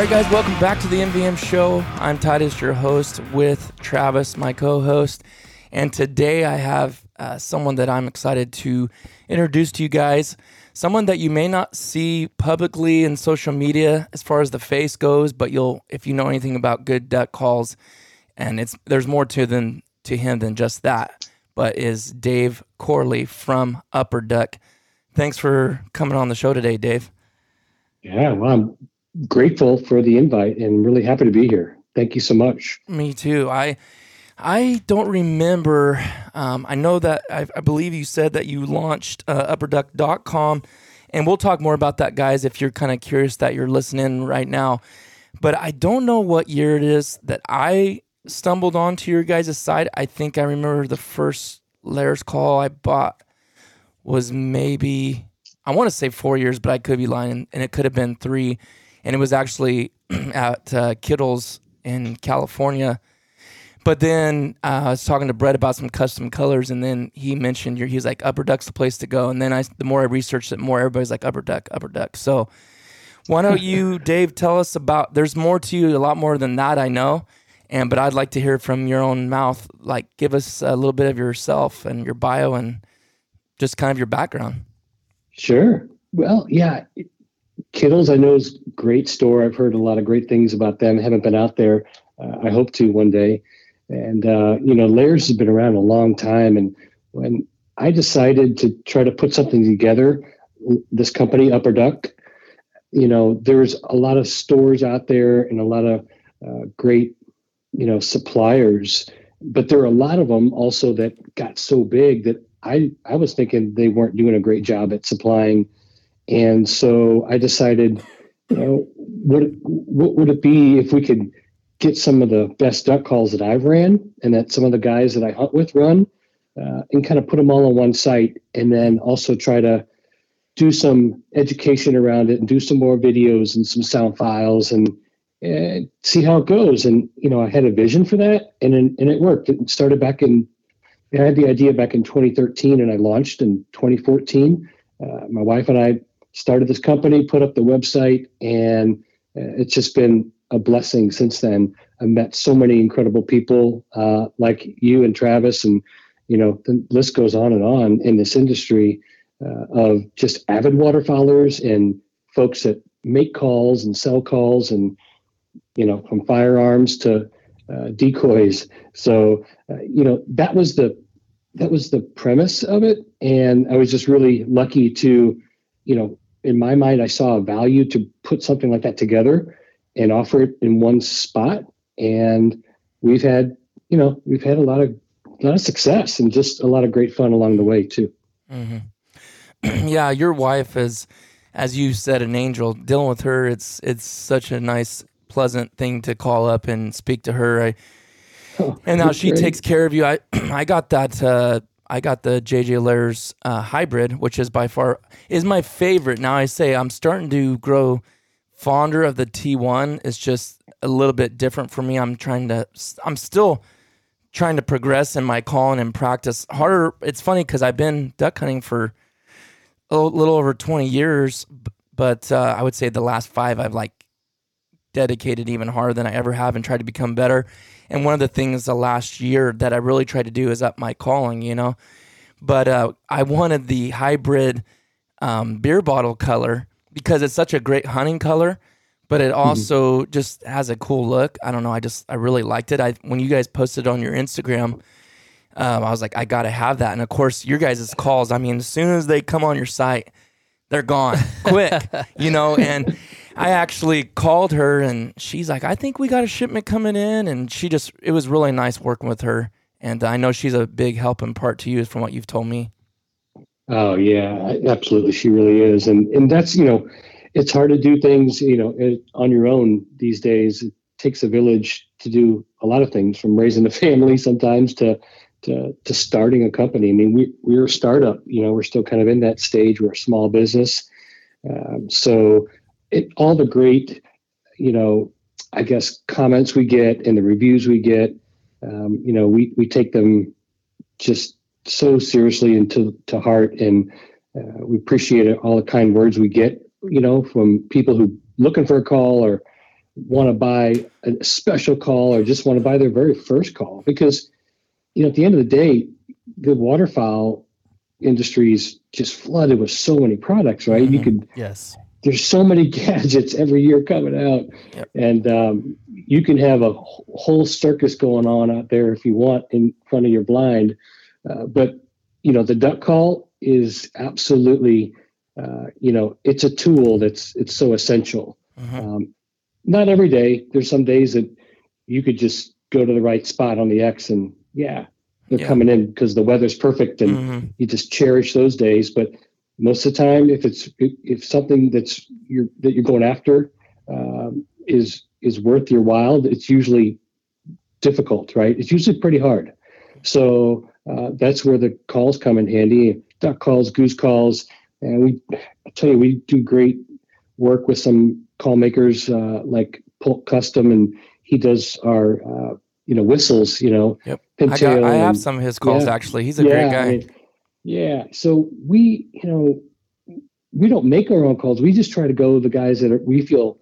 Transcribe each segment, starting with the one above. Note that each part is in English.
Right, guys, welcome back to the MVM show. I'm Titus, your host, with Travis, my co host. And today I have uh, someone that I'm excited to introduce to you guys. Someone that you may not see publicly in social media as far as the face goes, but you'll, if you know anything about good duck calls, and it's there's more to than to him than just that. But is Dave Corley from Upper Duck? Thanks for coming on the show today, Dave. Yeah, well, I'm grateful for the invite and really happy to be here. Thank you so much. Me too. I I don't remember. Um, I know that I, I, believe you said that you launched uh, upperduck.com, and we'll talk more about that, guys, if you're kind of curious that you're listening right now. But I don't know what year it is that I stumbled onto your guys' site. I think I remember the first Lares call I bought was maybe, I want to say four years, but I could be lying, and it could have been three and it was actually at uh, Kittles in California. But then uh, I was talking to Brett about some custom colors, and then he mentioned he was like Upper Duck's the place to go. And then I, the more I researched it, more everybody's like Upper Duck, Upper Duck. So why don't you, Dave, tell us about? There's more to you, a lot more than that, I know. And but I'd like to hear from your own mouth. Like, give us a little bit of yourself and your bio, and just kind of your background. Sure. Well, yeah, Kittles, I know is great store. I've heard a lot of great things about them. Haven't been out there. Uh, I hope to one day. And uh, you know, Lares has been around a long time. And when I decided to try to put something together, this company Upper Duck, you know, there's a lot of stores out there and a lot of uh, great, you know, suppliers. But there are a lot of them also that got so big that I I was thinking they weren't doing a great job at supplying and so I decided, you know, what what would it be if we could get some of the best duck calls that I've ran and that some of the guys that I hunt with run, uh, and kind of put them all on one site, and then also try to do some education around it and do some more videos and some sound files and, and see how it goes. And you know, I had a vision for that, and and it worked. It started back in. I had the idea back in 2013, and I launched in 2014. Uh, my wife and I started this company, put up the website, and uh, it's just been a blessing since then. I've met so many incredible people uh, like you and Travis, and you know the list goes on and on in this industry uh, of just avid waterfowlers and folks that make calls and sell calls, and you know from firearms to uh, decoys. So uh, you know that was the that was the premise of it, and I was just really lucky to you know in my mind, I saw a value to put something like that together and offer it in one spot. And we've had, you know, we've had a lot of a lot of success and just a lot of great fun along the way too. Mm-hmm. yeah, your wife is, as you said, an angel. Dealing with her, it's it's such a nice, pleasant thing to call up and speak to her. I, oh, and now she great. takes care of you. I I got that. Uh, I got the JJ Lares uh, hybrid, which is by far is my favorite. Now I say I'm starting to grow fonder of the T1. It's just a little bit different for me. I'm trying to. I'm still trying to progress in my calling and practice harder. It's funny because I've been duck hunting for a little over 20 years, but uh, I would say the last five I've like dedicated even harder than I ever have and tried to become better. And one of the things the last year that I really tried to do is up my calling, you know. But uh, I wanted the hybrid um, beer bottle color because it's such a great hunting color but it mm-hmm. also mm-hmm. just has a cool look. I don't know. I just I really liked it. I when you guys posted on your Instagram, um, I was like, I gotta have that. And of course, your guys' calls. I mean, as soon as they come on your site, they're gone quick, you know. And I actually called her, and she's like, I think we got a shipment coming in, and she just it was really nice working with her. And I know she's a big help and part to you from what you've told me. Oh yeah, absolutely, she really is, and and that's you know it's hard to do things, you know, on your own these days. It takes a village to do a lot of things, from raising a family sometimes to to, to starting a company. I mean, we we're a startup. You know, we're still kind of in that stage. We're a small business, um, so it, all the great, you know, I guess comments we get and the reviews we get, um, you know, we we take them just so seriously and to, to heart, and uh, we appreciate all the kind words we get you know, from people who looking for a call or want to buy a special call or just want to buy their very first call. Because you know at the end of the day the waterfowl industry is just flooded with so many products right? Mm-hmm. you could yes there's so many gadgets every year coming out yep. and um, you can have a whole circus going on out there if you want in front of your blind uh, but you know the duck call is absolutely uh, you know, it's a tool that's it's so essential. Uh-huh. Um, not every day. There's some days that you could just go to the right spot on the X and yeah, they're yeah. coming in because the weather's perfect and mm-hmm. you just cherish those days. But most of the time, if it's if something that's you're that you're going after um, is is worth your while, it's usually difficult, right? It's usually pretty hard. So uh, that's where the calls come in handy. Duck calls, goose calls, and we, I tell you, we do great work with some call makers uh, like Polk Custom, and he does our, uh, you know, whistles. You know, yep. I, got, I have some of his calls yeah, actually. He's a yeah, great guy. I mean, yeah. So we, you know, we don't make our own calls. We just try to go the guys that are, we feel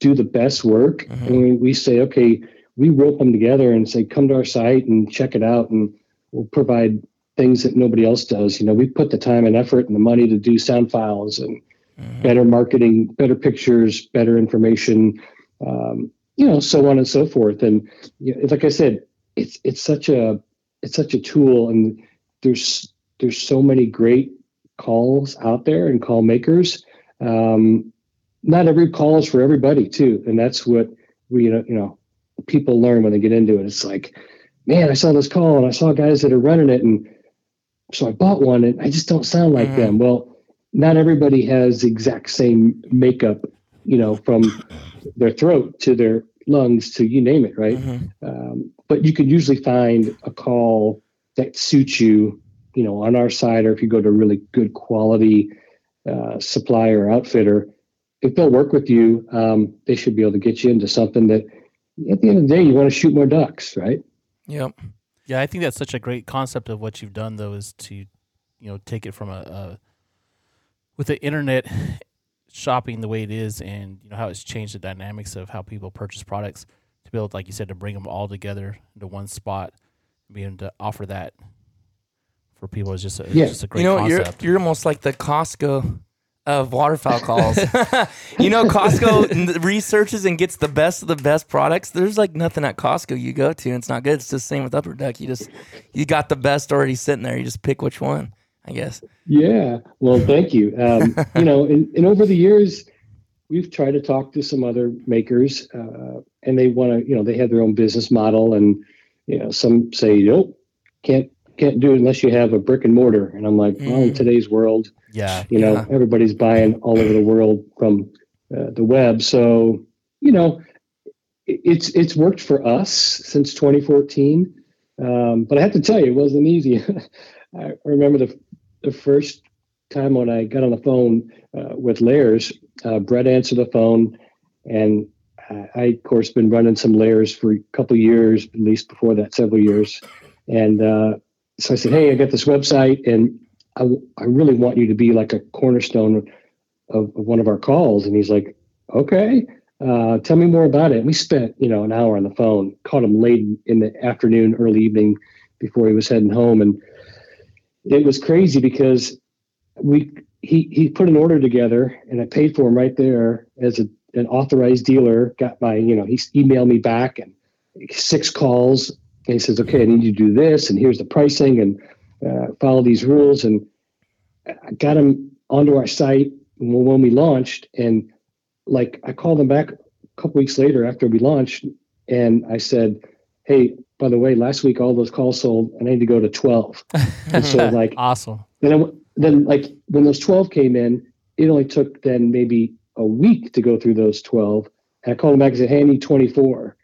do the best work, mm-hmm. and we, we say, okay, we rope them together and say, come to our site and check it out, and we'll provide things that nobody else does. You know, we put the time and effort and the money to do sound files and mm-hmm. better marketing, better pictures, better information, um, you know, so on and so forth. And you know, like I said, it's it's such a it's such a tool, and there's there's so many great calls out there and call makers. Um, not every call is for everybody too, and that's what we you know you know people learn when they get into it. It's like, man, I saw this call and I saw guys that are running it and so I bought one and I just don't sound like mm-hmm. them. Well, not everybody has the exact same makeup, you know, from their throat to their lungs to you name it, right? Mm-hmm. Um, but you can usually find a call that suits you, you know, on our side, or if you go to a really good quality uh, supplier or outfitter, if they'll work with you, um, they should be able to get you into something that at the end of the day, you want to shoot more ducks, right? Yep. Yeah, I think that's such a great concept of what you've done, though, is to, you know, take it from a, a with the internet shopping the way it is, and you know how it's changed the dynamics of how people purchase products. To build, like you said, to bring them all together into one spot, being to offer that for people is just a, yeah. just a great you know, concept. You're, you're almost like the Costco of waterfowl calls. you know, Costco researches and gets the best of the best products. There's like nothing at Costco you go to and it's not good. It's the same with Upper Duck. You just you got the best already sitting there. You just pick which one. I guess. Yeah. Well, thank you. Um, you know, and, and over the years, we've tried to talk to some other makers, uh, and they want to, you know, they have their own business model, and you know, some say, nope, can't can't do it unless you have a brick and mortar. And I'm like, well, in Mm. today's world, Yeah. you know, Yeah. everybody's buying all over the world from uh, the web. So, you know, it's it's worked for us since 2014. Um, but I have to tell you, it wasn't easy. I remember the the first time when I got on the phone uh, with Lares, uh, Brett answered the phone, and I, I, of course, been running some Lares for a couple years, at least before that, several years. And uh, so I said, "Hey, I got this website, and I, I really want you to be like a cornerstone of, of one of our calls." And he's like, "Okay." Uh, tell me more about it. We spent, you know, an hour on the phone. Caught him late in the afternoon, early evening, before he was heading home, and it was crazy because we he he put an order together, and I paid for him right there as a, an authorized dealer. Got my, you know, he emailed me back and six calls. And he says, "Okay, I need you to do this, and here's the pricing, and uh, follow these rules." And I got him onto our site when we launched, and like I called him back a couple weeks later after we launched, and I said, "Hey, by the way, last week all those calls sold, and I need to go to 12." and so like Awesome. then I, then like when those 12 came in, it only took then maybe a week to go through those 12. And I called him back and said, "Hey, I need 24."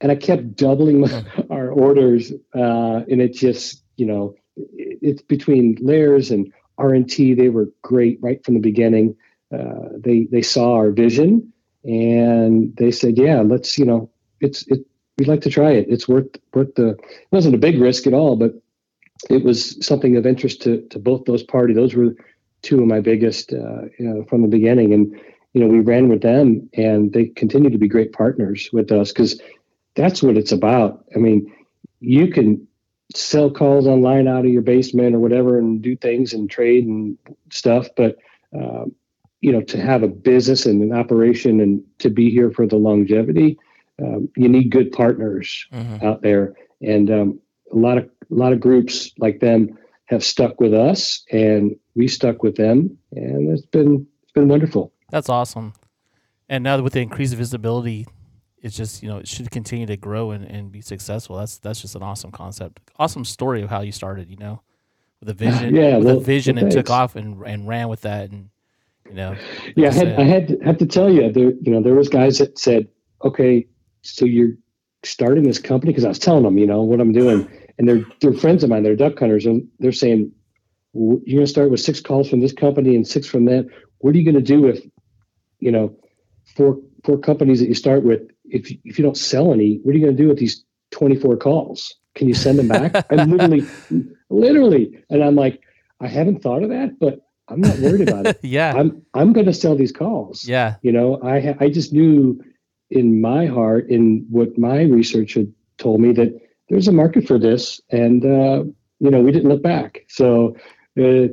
And I kept doubling my, our orders, uh, and it just you know it, it's between Lares and R and T. They were great right from the beginning. Uh, they they saw our vision and they said, "Yeah, let's you know it's it." We'd like to try it. It's worth worth the. It wasn't a big risk at all, but it was something of interest to to both those parties. Those were two of my biggest uh, you know, from the beginning, and you know we ran with them, and they continue to be great partners with us because that's what it's about. I mean, you can sell calls online out of your basement or whatever, and do things and trade and stuff, but um, you know to have a business and an operation and to be here for the longevity, um, you need good partners Mhm. out there, and um, a lot of a lot of groups like them have stuck with us, and we stuck with them, and it's been it's been wonderful. That's awesome. And now with the increased visibility, it's just you know it should continue to grow and, and be successful. That's that's just an awesome concept, awesome story of how you started. You know, with a vision, Yeah, with well- a vision, well, and took off and and ran with that, and you know, Yeah, I had. I had to, have to tell you there you know there was guys that said, okay, so you're starting this company because I was telling them you know what I'm doing, and they're they're friends of mine, they're duck hunters, and they're saying you're going to start with six calls from this company and six from that. What are you going to do if you know four four companies that you start with? If you, if you don't sell any, what are you going to do with these 24 calls? Can you send them back? I'm literally, literally, and I'm like, I haven't thought of that, but I'm not worried about it. yeah, I'm I'm going to sell these calls. yeah, You know, I ha- I just knew in my heart, in what my research had told me, that there's a market for this, and uh, you know, we didn't look back. So, uh,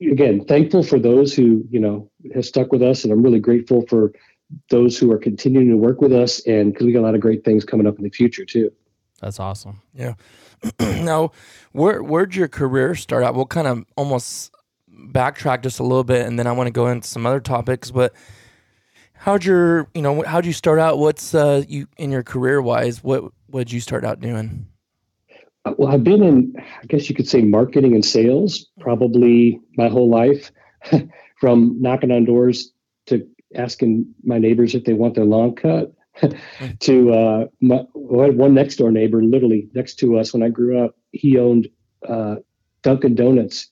again, thankful for those who you know have stuck with us, and I'm really grateful for those who are continuing to work with us, and because we got a lot of great things coming up in the future too. that's awesome. Yeah. now, where where'd your career start out? We'll kind of almost backtrack just a little bit, and then I want to go into some other topics. But how'd your, you know, how'd you start out? What's uh, you in your career wise? What what'd you start out doing? Uh, Well, I've been in, I guess you could say, marketing and sales probably my whole life, from knocking on doors to asking my neighbors if they want their lawn cut, to uh, my, well, one next door neighbor, literally next to us when I grew up. He owned uh, Dunkin' Donuts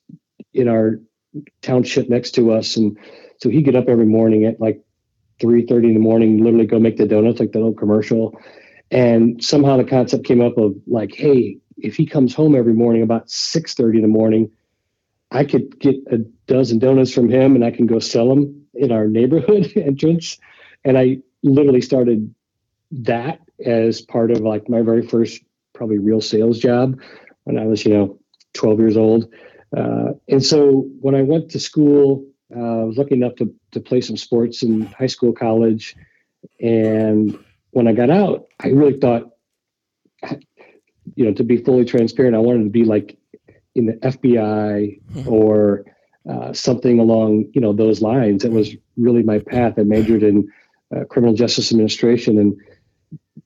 in our township next to us, and so he'd get up every morning at like three thirty in the morning, literally go make the donuts like that old commercial. And somehow the concept came up of like, hey, if he comes home every morning about 6.30 in the morning i could get a dozen donuts from him and i can go sell them in our neighborhood entrance. And i literally started that as part of like my very first probably real sales job when i was you know 12 years old. Uh, and so when i went to school uh, i was lucky enough to, to play some sports in high school college and when i got out i really thought you know, to be fully transparent, I wanted to be like in the FBI or uh, something along you know those lines. It was really my path. I majored in uh, criminal justice administration, and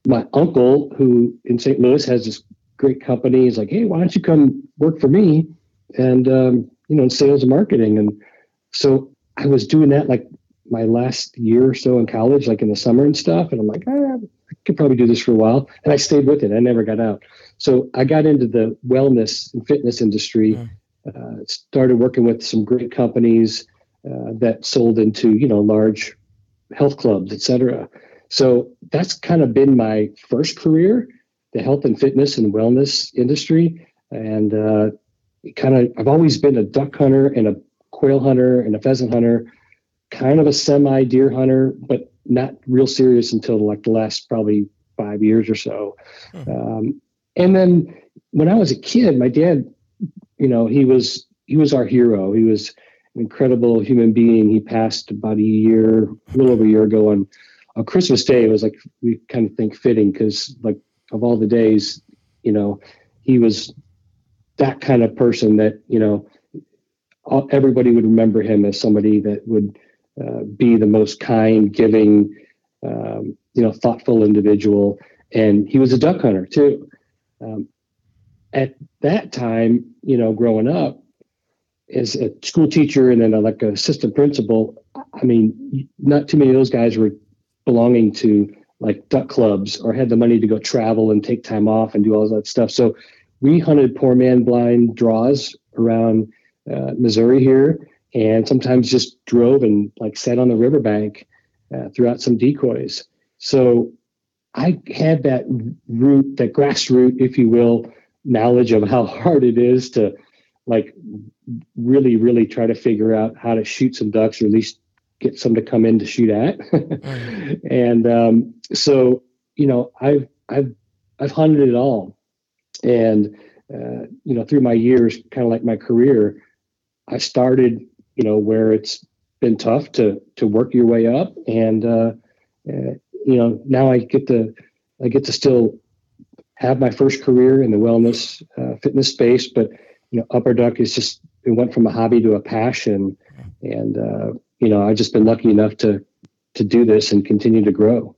my uncle, who in St. Louis has this great company, is like, "Hey, why don't you come work for me?" And um, you know, in sales and marketing. And so I was doing that like my last year or so in college, like in the summer and stuff. And I'm like, ah, I could probably do this for a while. And I stayed with it. I never got out. So I got into the wellness and fitness industry. Mm. Uh, started working with some great companies uh, that sold into you know large health clubs, et cetera. So that's kind of been my first career, the health and fitness and wellness industry. And uh, kind of, I've always been a duck hunter and a quail hunter and a pheasant hunter, kind of a semi deer hunter, but not real serious until like the last probably five years or so. Hmm. Um, and then when I was a kid, my dad, you know, he was he was our hero. He was an incredible human being. He passed about a year, a little over a year ago on on Christmas Day. It was like we kind of think fitting because like of all the days, you know, he was that kind of person that you know everybody would remember him as somebody that would uh, be the most kind, giving, um, you know, thoughtful individual. And he was a duck hunter too. Um, at that time, you know, growing up as a school teacher and then a, like an assistant principal, I mean, not too many of those guys were belonging to like duck clubs or had the money to go travel and take time off and do all that stuff. So we hunted poor man blind draws around uh, Missouri here, and sometimes just drove and like sat on the riverbank uh, throughout some decoys. So I had that root, that grassroots, if you will, knowledge of how hard it is to like really, really try to figure out how to shoot some ducks or at least get some to come in to shoot at. mm-hmm. And um, so, you know, I've I've I've hunted it all, and uh, you know, through my years, kind of like my career, I started, you know, where it's been tough to to work your way up, and uh, uh, you know, now I get to I get to still have my first career in the wellness uh, fitness space, but you know, Upper Duck is just it went from a hobby to a passion, and uh, you know, I've just been lucky enough to to do this and continue to grow.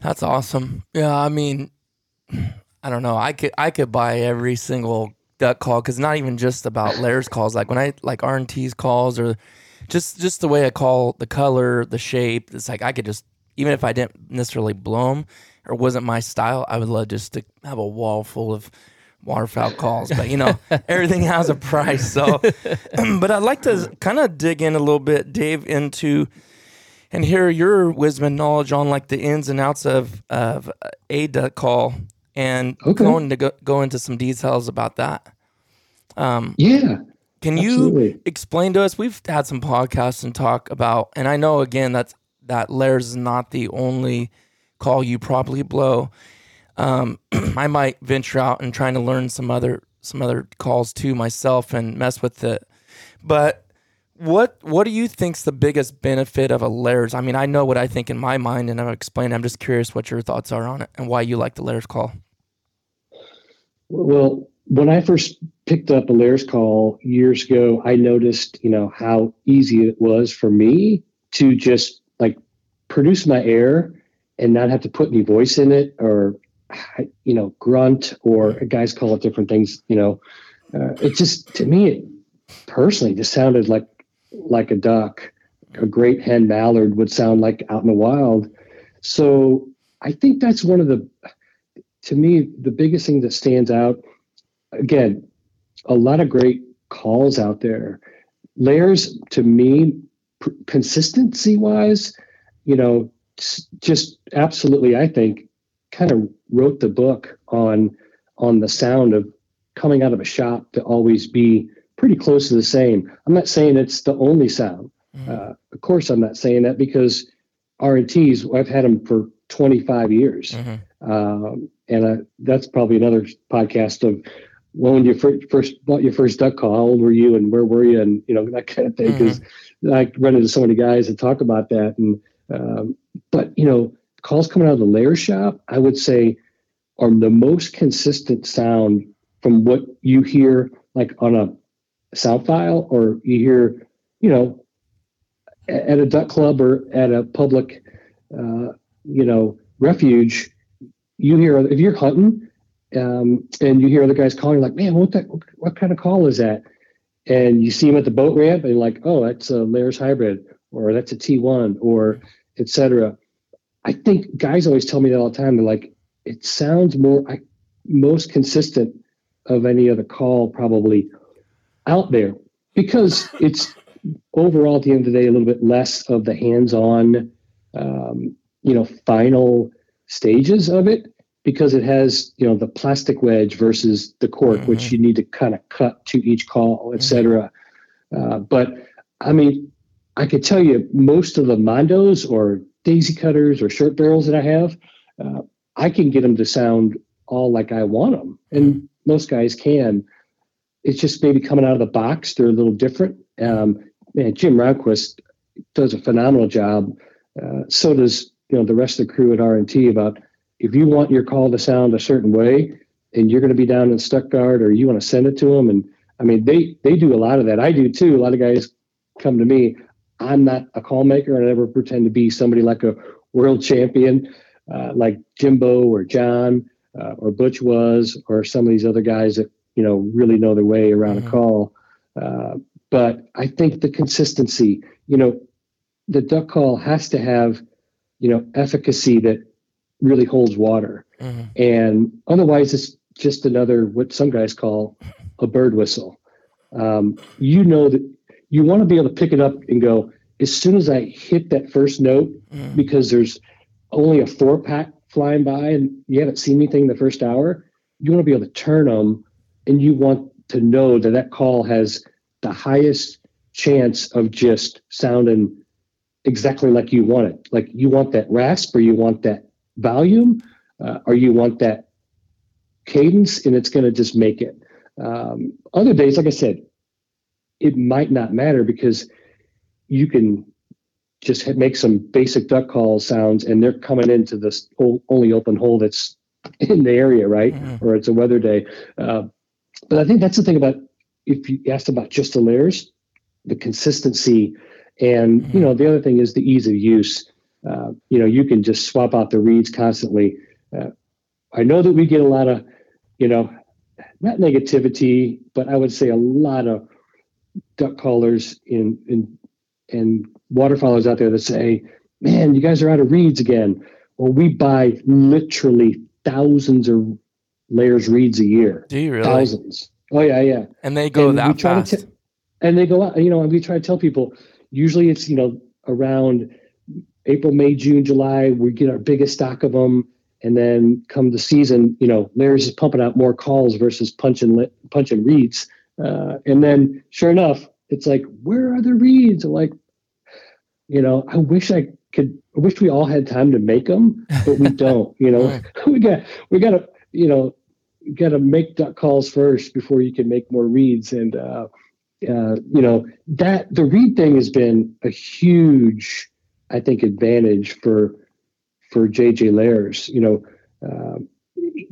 That's awesome. Yeah, I mean, I don't know. I could I could buy every single duck call because not even just about Lares calls. Like when I like R and T's calls or just just the way I call the color, the shape. It's like I could just even if I didn't necessarily blow them or wasn't my style, I would love just to have a wall full of waterfowl calls. But you know, everything has a price. So, but I'd like to kind of dig in a little bit, Dave, into and hear your wisdom and knowledge on like the ins and outs of of a duck call and okay. going to go, go into some details about that. Um, yeah. Can absolutely. you explain to us? We've had some podcasts and talk about, and I know again that's that Lares is not the only call you probably blow. Um, I might venture out and trying to learn some other some other calls too myself and mess with it. But what what do you think's the biggest benefit of a Lares? I mean, I know what I think in my mind, and I'm explaining. I'm just curious what your thoughts are on it and why you like the Lares call. Well, when I first picked up a Lares call years ago, I noticed, you know, how easy it was for me to just like produce my air and not have to put any voice in it or, you know, grunt or guys call it different things. You know, uh, it just to me, it personally just sounded like like a duck. A great hen mallard would sound like out in the wild. So I think that's one of the to me, the biggest thing that stands out, again, a lot of great calls out there. Lares to me, p- consistency wise, you know, just absolutely, I think, kind of wrote the book on on the sound of coming out of a shop to always be pretty close to the same. I'm not saying it's the only sound. Mm-hmm. Uh, of course, I'm not saying that because R and T's I've had them for 25 years. Mm-hmm. Um, and uh, that's probably another podcast of when you first, first bought your first duck call, how old were you and where were you, and you know that kind of thing. Because mm-hmm. I run into so many guys that talk about that, and um, but you know calls coming out of the Lares shop, I would say, are the most consistent sound from what you hear like on a sound file or you hear, you know, at a duck club or at a public, uh, you know, refuge, you hear if you're hunting um, and you hear other guys calling like, man, what that, what kind of call is that? And you see them at the boat ramp and like, oh, that's a Lares hybrid or that's a T1 or etc. I think guys always tell me that all the time. They're like, it sounds more I, most consistent of any other call probably out there because it's overall at the end of the day a little bit less of the hands-on, um, you know, final stages of it because it has you know the plastic wedge versus the cork, mm-hmm. which you need to kind of cut to each call, etc. Mm-hmm. Uh, but I mean, I could tell you most of the mondos or daisy cutters or short barrels that I have, uh, I can get them to sound all like I want them, and mm-hmm. most guys can. It's just maybe coming out of the box; they're a little different. Um, man, Jim Ronquist does a phenomenal job. Uh, so does you know the rest of the crew at R&T about if you want your call to sound a certain way and you're going to be down in Stuttgart or you want to send it to them and I mean they they do a lot of that. I do too. A lot of guys come to me. I'm not a call maker and I never pretend to be somebody like a world champion uh, like Jimbo or John uh, or Butch was or some of these other guys that you know really know their way around mm-hmm. a call. Uh, but I think the consistency, you know, the duck call has to have, you know, efficacy that really holds water. Mm-hmm. And otherwise, it's just another what some guys call a bird whistle. Um, you know that you want to be able to pick it up and go as soon as I hit that first note, mm-hmm. because there's only a four pack flying by and you haven't seen anything the first hour. You want to be able to turn them, and you want to know that that call has the highest chance of just sounding exactly like you want it. Like you want that rasp or you want that volume uh, or you want that cadence and it's going to just make it. Um, other days, like I said, it might not matter because you can just make some basic duck call sounds and they're coming into this only open hole that's in the area, right? Mm-hmm. Or it's a weather day. Uh, but I think that's the thing about if you asked about just the Lares, the consistency, and mm-hmm. you know the other thing is the ease of use. Uh, you know, you can just swap out the reeds constantly. Uh, I know that we get a lot of, you know, not negativity, but I would say a lot of duck callers in in and waterfowlers out there that say, "Man, you guys are out of reeds again." Well, we buy literally thousands of Lares reeds a year. Do you really? Thousands. Oh yeah, yeah. And they go and that fast. T- and they go out. You know, and we try to tell people. Usually, it's you know around April, May, June, July. We get our biggest stock of them, and then come the season, you know, Lares is pumping out more calls versus punching punching reeds. Uh, and then, sure enough, it's like, where are the reeds? I'm like, you know, I wish I could. I wish we all had time to make them, but we don't. You know, we got we got to you know got to make duck calls first before you can make more reeds. And uh, uh, you know that the reed thing has been a huge, I think, advantage for for JJ Lares. You know, uh,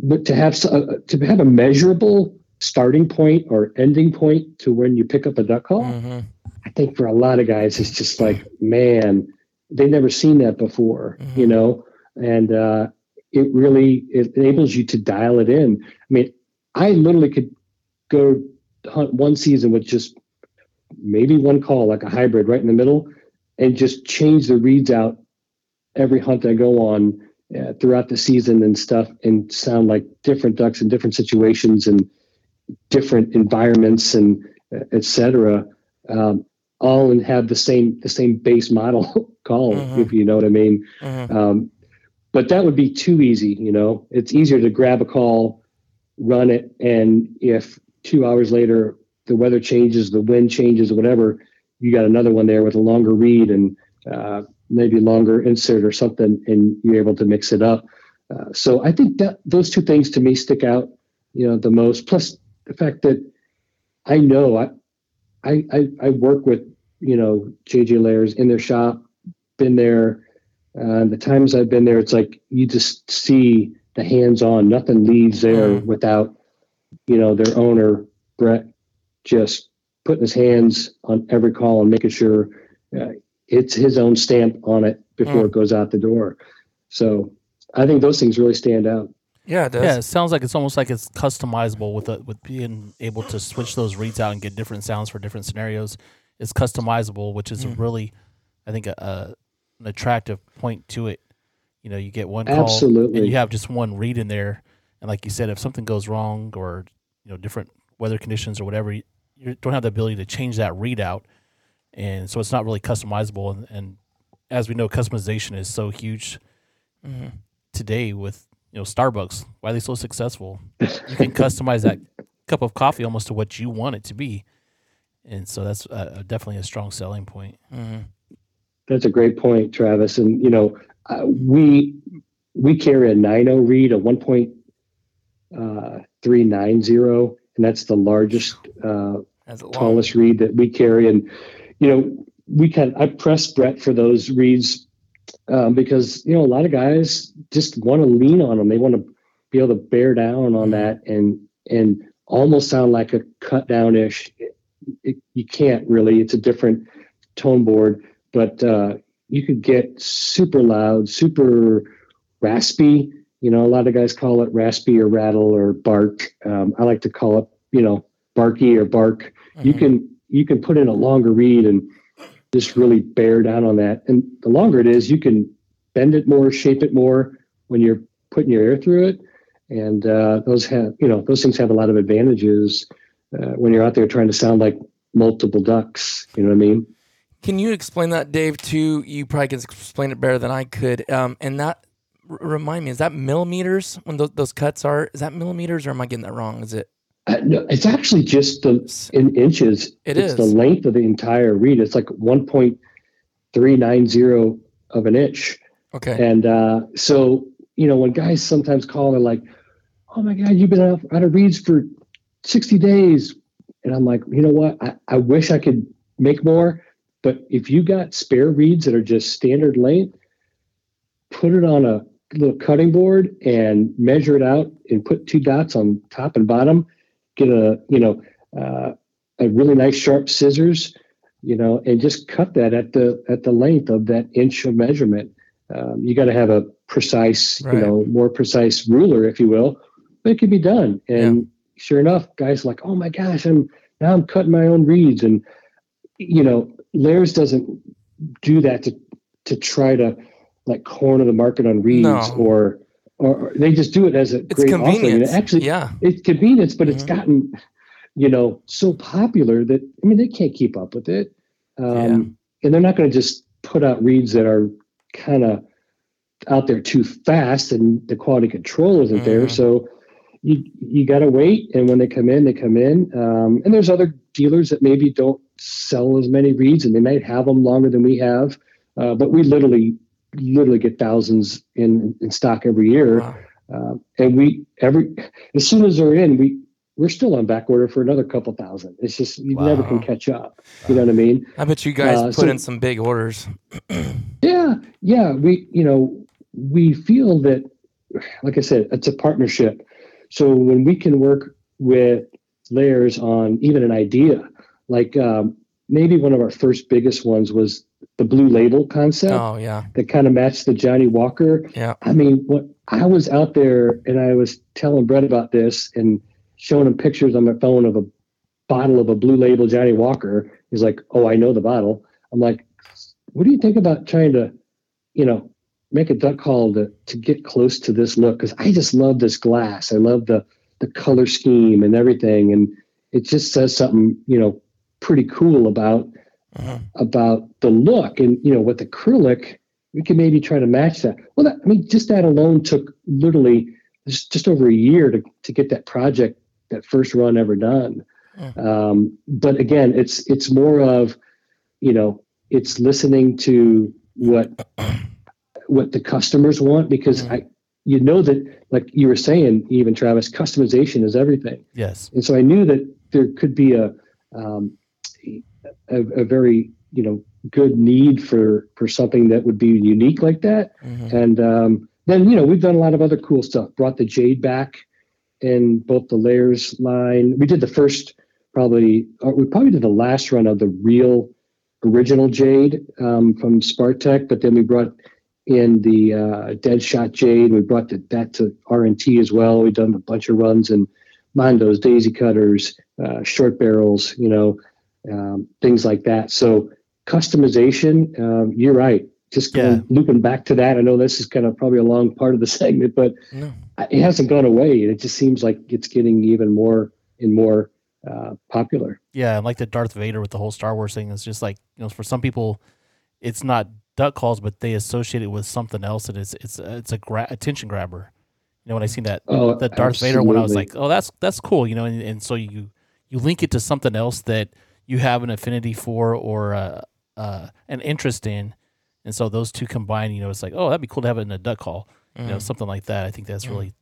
but to have uh, to have a measurable starting point or ending point to when you pick up a duck call, mm-hmm. I think for a lot of guys, it's just like, man, they've never seen that before. Mm-hmm. You know, and uh, it really it enables you to dial it in. I mean, I literally could go one season with just maybe one call, like a hybrid right in the middle, and just change the reeds out every hunt I go on uh, throughout the season and stuff, and sound like different ducks in different situations and different environments and uh, etc. Um, all and have the same the same base model call, mm-hmm. if you know what I mean. Mm-hmm. Um, but that would be too easy. You know, it's easier to grab a call, run it, and if two hours later the weather changes, the wind changes, or whatever, you got another one there with a longer reed and uh, maybe longer insert or something, and you're able to mix it up. Uh, so I think that those two things to me stick out, you know, the most. Plus the fact that I know I, I, I, I work with you know JJ Lares in their shop, been there uh, the times I've been there, it's like you just see the hands on. Nothing leaves there mm. without you know, their owner, Brett, just putting his hands on every call and making sure uh, it's his own stamp on it before Mm. it goes out the door. So I think those things really stand out. Yeah, it does. Yeah, it sounds like it's almost like it's customizable with a, with being able to switch those reeds out and get different sounds for different scenarios. It's customizable, which is a Mm. really, I think, a, a, an attractive point to it. You know, you get one call Absolutely. and you have just one reed in there, and like you said, if something goes wrong or you know different weather conditions or whatever, you, you don't have the ability to change that readout, and so it's not really customizable. And, and as we know, customization is so huge Mhm. today with you know Starbucks. Why are they so successful? You can customize that cup of coffee almost to what you want it to be, and so that's uh, definitely a strong selling point. Mhm. That's a great point, Travis. And you know, uh, we we carry a 9.0 reed, a 1.390, and that's the largest, uh, That's tallest reed that we carry. And you know, we can I press Brett for those reeds um, because you know a lot of guys just want to lean on them. They want to be able to bear down on that and and almost sound like a cut down ish. You can't really. It's a different tone board, but uh, you could get super loud, super raspy. You know, a lot of guys call it raspy or rattle or bark. Um, I like to call it, you know, barky or bark. You Mhm. can you can put in a longer reed and just really bear down on that. And the longer it is, you can bend it more, shape it more when you're putting your air through it. And uh, those have, you know, those things have a lot of advantages uh, when you're out there trying to sound like multiple ducks. You know what I mean? Can you explain that, Dave? Too, you probably can explain it better than I could. Um, and that r- remind me, is that millimeters when those, those cuts are? Is that millimeters, or am I getting that wrong? Is it? Uh, no, it's actually just the in inches. It it's is. the length of the entire reed. It's like 1.390 of an inch. Okay. And uh, so, you know, when guys sometimes call, they're like, "Oh my God, you've been out, out of reeds for 60 days," and I'm like, you know what? I, I wish I could make more, but if you got spare reeds that are just standard length, put it on a little cutting board and measure it out, and put two dots on top and bottom. Get a you know uh, a really nice sharp scissors, you know, and just cut that at the at the length of that inch of measurement um, you got to have a precise, Right. you know, more precise ruler, if you will, but it can be done. And sure enough, guys like, oh my gosh, I'm now I'm cutting my own reeds, and you know, Lares doesn't do that to to try to like corner of the market on reeds No. or, or they just do it as a It's great offering. And actually, yeah. it's convenience, but it's Mhm. gotten, you know, so popular that I mean they can't keep up with it, um, and they're not going to just put out reeds that are kind of out there too fast, and the quality control isn't there. Mhm. So you you got to wait, and when they come in, they come in. Um, and there's other dealers that maybe don't sell as many reeds, and they might have them longer than we have, uh, but we literally literally get thousands in in stock every year. Wow. Uh, and we every as soon as they're in, we we're still on back order for another couple thousand. It's just you never can catch up. You know what I mean? I bet you guys Uh, put so- in some big orders. Yeah, yeah. We you know we feel that, like I said, it's a partnership. So when we can work with Lares on even an idea, like um, maybe one of our first biggest ones was the blue label concept Oh yeah. that kind of matched the Johnnie Walker. Yeah. I mean, what I was out there and I was telling Brett about this and showing him pictures on my phone of a bottle of a blue label Johnnie Walker. He's like, "Oh, I know the bottle." I'm like, "What do you think about trying to, you know, make a duck call to to get close to this look? Because I just love this glass. I love the the color scheme and everything, and it just says something, you know, pretty cool about Mhm. about the look and you know with acrylic we can maybe try to match that well that, i mean just that alone took literally just, just over a year to, to get that project that first run ever done um, but again it's it's more of you know it's listening to what what the customers want because Mhm. i you know that like you were saying even travis customization is everything Yes. and so I knew that there could be a, um, a, a very, you know, good need for, for something that would be unique like that. Mhm. And um, then, you know, we've done a lot of other cool stuff, brought the Jade back in both the Lares line. We did the first probably uh, we probably did the last run of the real original jade um, from Spartek, but then we brought in the uh, Deadshot Jade. We brought the, that to R&T as well. We've done a bunch of runs in Mondos, daisy cutters, uh, short barrels, you know, um, things like that. So customization, um, you're right. Just going, yeah. looping back to that. I know this is kind of probably a long part of the segment, but no. it hasn't gone away. It just seems like it's getting even more and more uh, popular. Yeah, and like the Darth Vader with the whole Star Wars thing. It's just like you know, for some people, it's not duck calls, but they associate it with something else, and it's it's it's a gra- attention grabber. You know, when I seen that oh, the Darth absolutely. Vader one, I was like, oh, that's that's cool. You know, and, and so you you link it to something else that you have an affinity for or uh, uh, an interest in, and so those two combine. You know, it's like, oh, that'd be cool to have it in a duck call. Mm. You know, mm. something like that. I think that's mm. really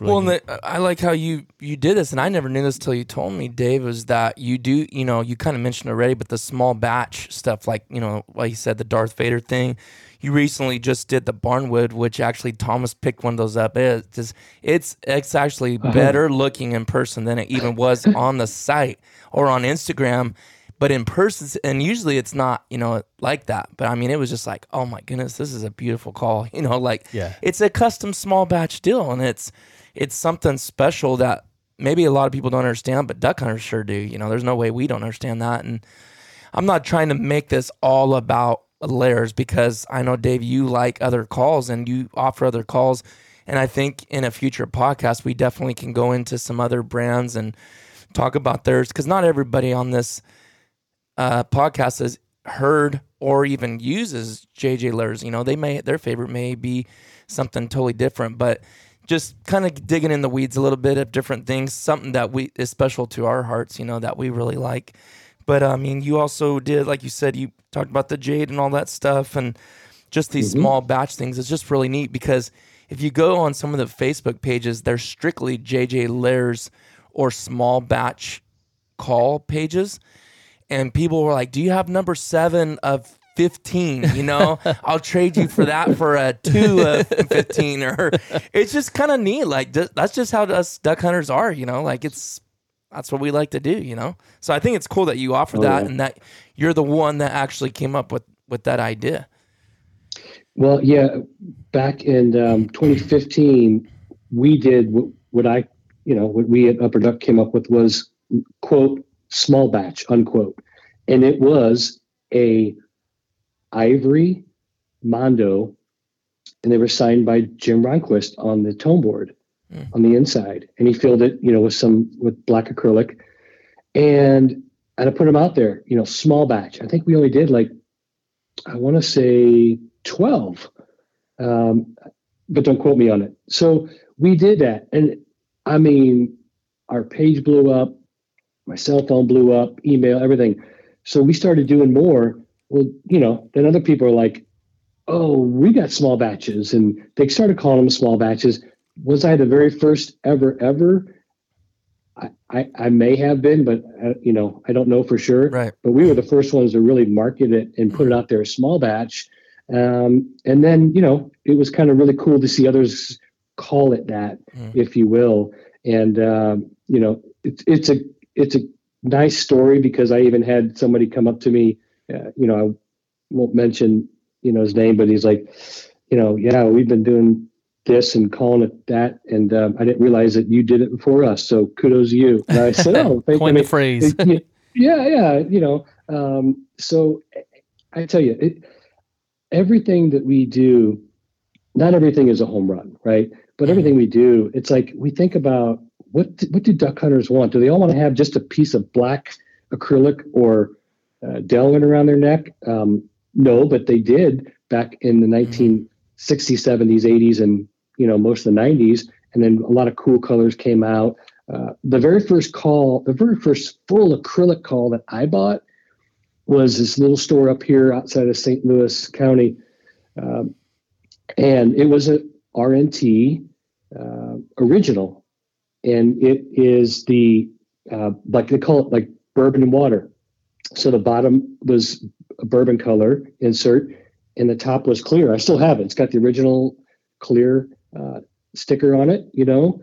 Really well, the, I like how you you did this, and I never knew this till you told me, Dave. Was that you do? You know, you kind of mentioned already, but the small batch stuff, like you know, like you said, the Darth Vader thing. You recently just did the Barnwood, which actually Thomas picked one of those up. It's it's it's actually uh-huh. better looking in person than it even was on the site or on Instagram but in person and usually it's not you know like that but i mean it was just like oh my goodness this is a beautiful call you know like yeah it's a custom small batch deal and it's it's something special that maybe a lot of people don't understand, but duck hunters sure do. You know, there's no way we don't understand that. And I'm not trying to make this all about Lares because I know Dave, you like other calls and you offer other calls. And I think in a future podcast, we definitely can go into some other brands and talk about theirs because not everybody on this uh, podcast has heard or even uses JJ Lares. You know, they may their favorite may be something totally different, but just kind of digging in the weeds a little bit of different things, something that we is special to our hearts, you know, that we really like. But I mean, you also did, like you said, you talked about the jade and all that stuff, and just these mm-hmm. small batch things. It's just really neat because if you go on some of the Facebook pages, they're strictly JJ Lares or small batch call pages. And people were like, Do you have number seven of 15 you know i'll trade you for that for a two of 15 or it's just kind of neat like that's just how us duck hunters are you know like it's that's what we like to do you know? So i think it's cool that you offer oh, that yeah. and that you're the one that actually came up with with that idea. Well yeah back in um, 2015 we did what, what i you know what we at upper duck came up with was quote small batch unquote. And it was a Ivory, Mondo, and they were signed by Jim Ronquist on the tone board mm. on the inside. And he filled it, you know, with some with black acrylic. And and I put them out there, you know, small batch. I think we only did like I want to say 12. Um, but don't quote me on it. So we did that. And I mean, our page blew up, my cell phone blew up, email, everything. So we started doing more well, you know, then other people are like, oh, we got small batches. And they started calling them small batches. Was I the very first ever, ever? I, I, I may have been, but uh, you know, I don't know for sure. Right. But we were the first ones to really market it and put it out there, a small batch. Um, and then, you know, it was kind of really cool to see others call it that, mm. if you will. And um, you know, it's it's a it's a nice story because I even had somebody come up to me uh, you know, I won't mention, you know, his name, but he's like, you know, yeah, we've been doing this and calling it that, and um, I didn't realize that you did it before us. So kudos to you. And I said, oh, thank Coin you. the phrase. Yeah, yeah, you know. Um, so I tell you, it, everything that we do, not everything is a home run, right? But mm-hmm. everything we do, it's like we think about what what do duck hunters want? Do they all want to have just a piece of black acrylic or uh, Delrin around their neck. Um, no, but they did back in the 1960s, 70s, 80s, and you know most of the 90s. And then a lot of cool colors came out. Uh, the very first call, the very first full acrylic call that I bought was this little store up here outside of St. Louis County, um, and it was a R&T uh, original, and it is the uh, like they call it like bourbon and water. So the bottom was a bourbon color insert, and the top was clear. I still have it. It's got the original clear uh, sticker on it, you know.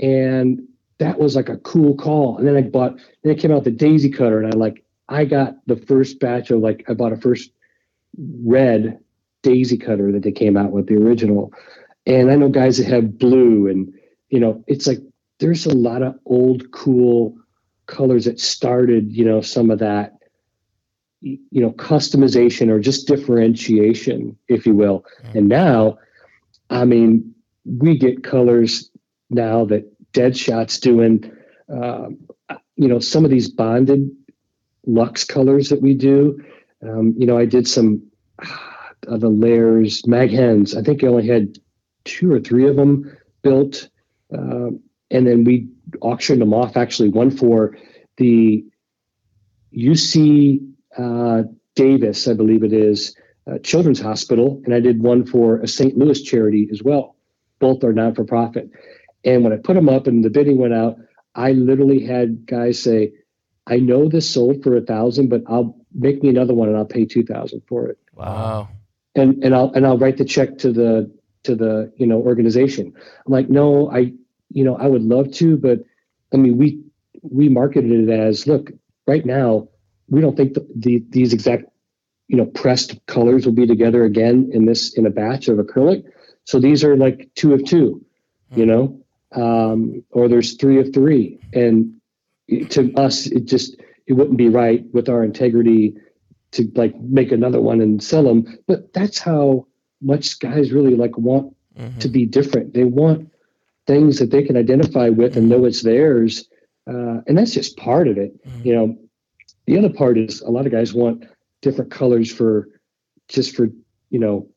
and that was like a cool call. And then I bought, then it came out the Daisy Cutter, and I like, I got the first batch of like, I bought a first red Daisy Cutter that they came out with, the original. And I know guys that have blue, and you know, it's like there's a lot of old cool colors that started, you know, some of that, you know, customization or just differentiation, if you will. Mm-hmm. And now, I mean, we get colors now that Deadshot's doing. Um, you know, some of these bonded lux colors that we do. Um, you know, I did some uh, the Lares mag hens. I think I only had two or three of them built, uh, and then we auctioned them off. Actually, one for the UC uh, Davis, I believe it is, uh, Children's Hospital, and I did one for a St. Louis charity as well. Both are non for profit. And when I put them up and the bidding went out, I literally had guys say, "I know this sold for a thousand, but I'll make me another one and I'll pay two thousand for it." Wow. And and I'll and I'll write the check to the to the you know organization. I'm like, no, I you know I would love to, but I mean we we marketed it as look right now we don't think the, the these exact you know pressed colors will be together again in this in a batch of acrylic. So these are like two of two, you know um, or there's three of three. And to us, it just it wouldn't be right with our integrity to like make another one and sell them. But that's how much guys really like want mm-hmm. to be different. They want things that they can identify with and know it's theirs. Uh, and that's just part of it. Mm-hmm. You know, the other part is a lot of guys want different colors for just for you know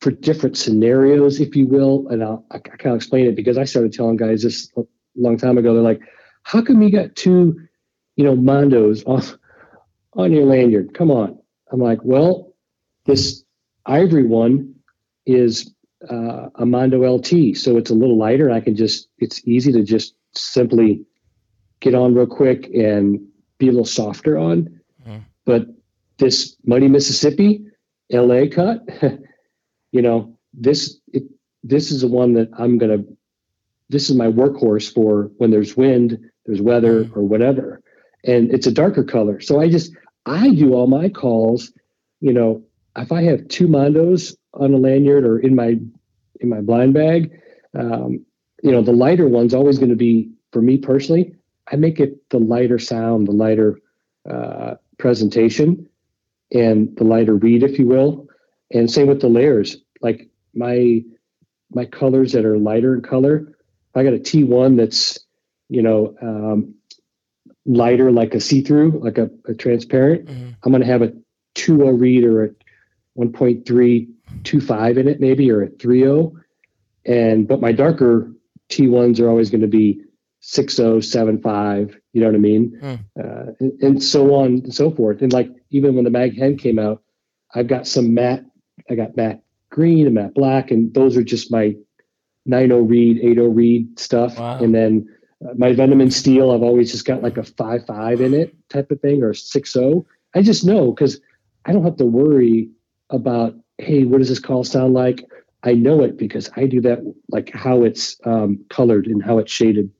for different scenarios, if you will. And I'll, I can't explain it because I started telling guys this a long time ago. They're like, how come you got two, you know, Mondos on, on your lanyard? Come on. I'm like, well, this ivory one is uh, a Mondo LT. So it's a little lighter. I can just, it's easy to just simply get on real quick and be a little softer on. Mm-hmm. But this Muddy Mississippi LA cut, you know, this it, this is the one that I'm gonna. This is my workhorse for when there's wind, there's weather, mm. or whatever, and it's a darker color. So I just I do all my calls. You know, if I have two Mondos on a lanyard or in my in my blind bag, um, you know, the lighter one's always going to be for me personally. I make it the lighter sound, the lighter uh, presentation, and the lighter reed, if you will. And same with the Lares like my my colors that are lighter in color. I got a T1 that's you know um, lighter, like a see-through, like a, a transparent. Mm-hmm. I'm going to have a 2.0 reed or a 1.325 in it, maybe, or a 3.0. And but my darker T1s are always going to be 6.0, 7.5. You know what I mean? Mm. Uh, and, and so on and so forth. And like even when the Mag Hen came out, I've got some matte. I got matte green and matte black, and those are just my 9.0 reed, 8.0 reed stuff. Wow. And then uh, my Venom and Steel, I've always just got like a 5.5 in it type of thing or 6.0. I just know because I don't have to worry about, hey, what does this call sound like? I know it because I do that, like how it's um, colored and how it's shaded.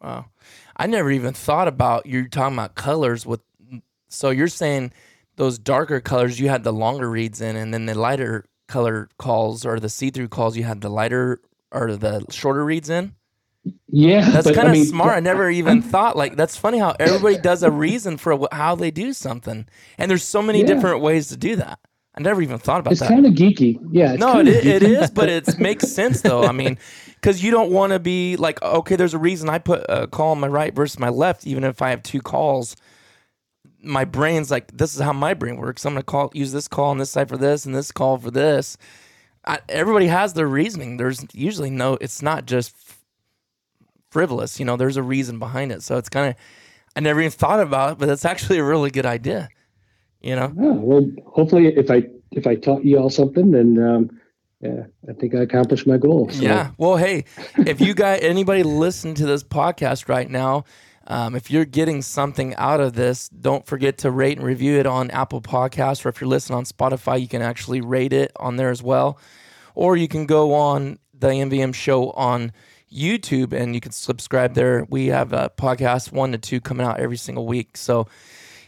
Wow. I never even thought about you're talking about colors with so you're saying those darker colors you had the longer reeds in and then the lighter color calls or the see-through calls you had the lighter or the shorter reeds in? Yeah that's kind of I mean, smart. I never even thought like that's funny how everybody does a reason for how they do something. And there's so many yeah. different ways to do that. I never even thought about it's that. it's kind of geeky. Yeah no it, it is but it makes sense though. I mean because you don't want to be like okay there's a reason i put a call on my right versus my left even if i have two calls my brain's like, this is how my brain works. I'm gonna call use this call on this side for this and this call for this. I, everybody has their reasoning. There's usually no. It's not just frivolous. You know, there's a reason behind it. So it's kind of. I never even thought about it, but it's actually a really good idea. You know. Yeah, well, hopefully, if I if I taught you all something, then um, yeah, I think I accomplished my goal. So. Yeah. Well, hey, if you got anybody listen to this podcast right now um, if you're getting something out of this, don't forget to rate and review it on Apple Podcasts, or if you're listening on Spotify, you can actually rate it on there as well. Or you can go on the MVM show on YouTube, and you can subscribe there. We have a podcast one to two coming out every single week. So,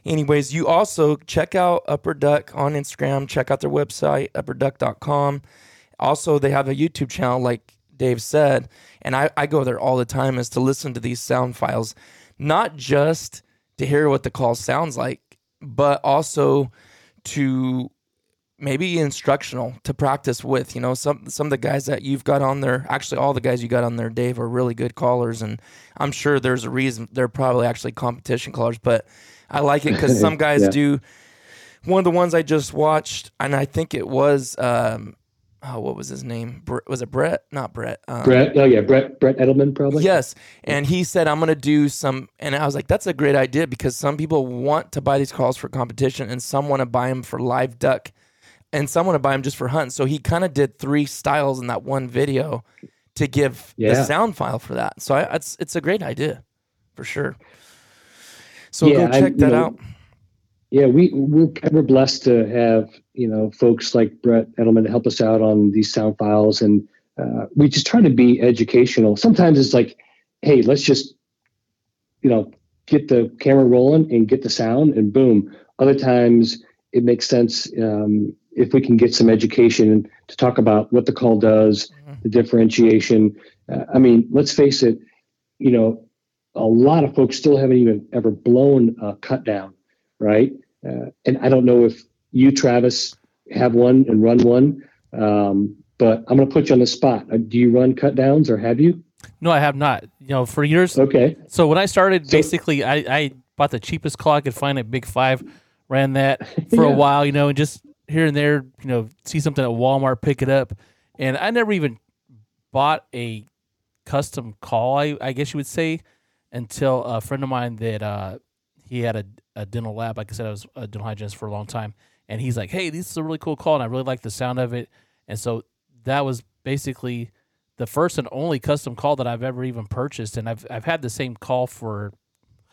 anyways, you also check out Upper Duck on Instagram. Check out their website, upperduck.com. Also, they have a YouTube channel, like Dave said, and I, I go there all the time is to listen to these sound files, not just to hear what the call sounds like, but also to maybe instructional to practice with. You know, some some of the guys that you've got on there, actually all the guys you got on there, Dave, are really good callers, and I'm sure there's a reason they're probably actually competition callers. But I like it because some guys Yeah. do. One of the ones I just watched, and I think it was, um, oh, what was his name? Bre- was it Brett? Not Brett. Um, Brett, oh yeah, Brett Brett Edelman probably. Yes. And he said, I'm going to do some. And I was like, that's a great idea because some people want to buy these calls for competition and some want to buy them for live duck and some want to buy them just for hunt. So he kind of did three styles in that one video to give the sound file for that. So I, it's, it's a great idea for sure. So Yeah, go check you that know, out. Yeah, we we're we're blessed to have you know folks like Brett Edelman to help us out on these sound files, and uh, we just try to be educational. Sometimes it's like, hey, let's just you know get the camera rolling and get the sound, and boom. Other times it makes sense um, if we can get some education to talk about what the call does, the differentiation. Uh, I mean, let's face it, you know, a lot of folks still haven't even ever blown a cut down, right? Uh, and I don't know if you, Travis, have one and run one, um, but I'm going to put you on the spot. Uh, do you run cut downs or have you? No, I have not. You know, for years. Okay. So when I started, So- basically, I, I bought the cheapest call I could find at Big Five, ran that for a while, you know, and just here and there, you know, see something at Walmart, pick it up, and I never even bought a custom call. I, I guess you would say, until a friend of mine that uh, he had a, a dental lab. Like I said, I was a dental hygienist for a long time, and he's like, "Hey, this is a really cool call, and I really like the sound of it." And so that was basically the first and only custom call that I've ever even purchased, and I've I've had the same call for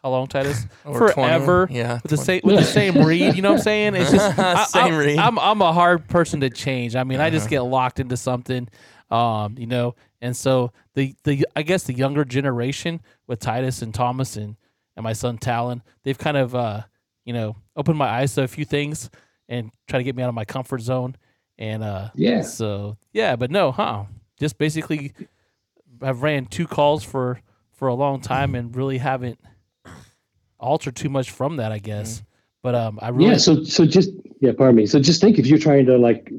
how long, Titus? Over 20, Forever. yeah, with the same with the same reed. You know what I'm saying? It's just I, Same I'm, reed. Uh-huh. I'm I'm a hard person to change. I mean, I just get locked into something, um, you know. And so the the I guess the younger generation with Titus and Thomas and and my son Talon, they've kind of uh, you know opened my eyes to a few things and try to get me out of my comfort zone. And uh, Yeah. so yeah, but no, huh? Just basically, I've ran two calls for for a long time and really haven't altered too much from that, I guess. But um, I really Yeah. So so just yeah. Pardon me. So just think if you're trying to like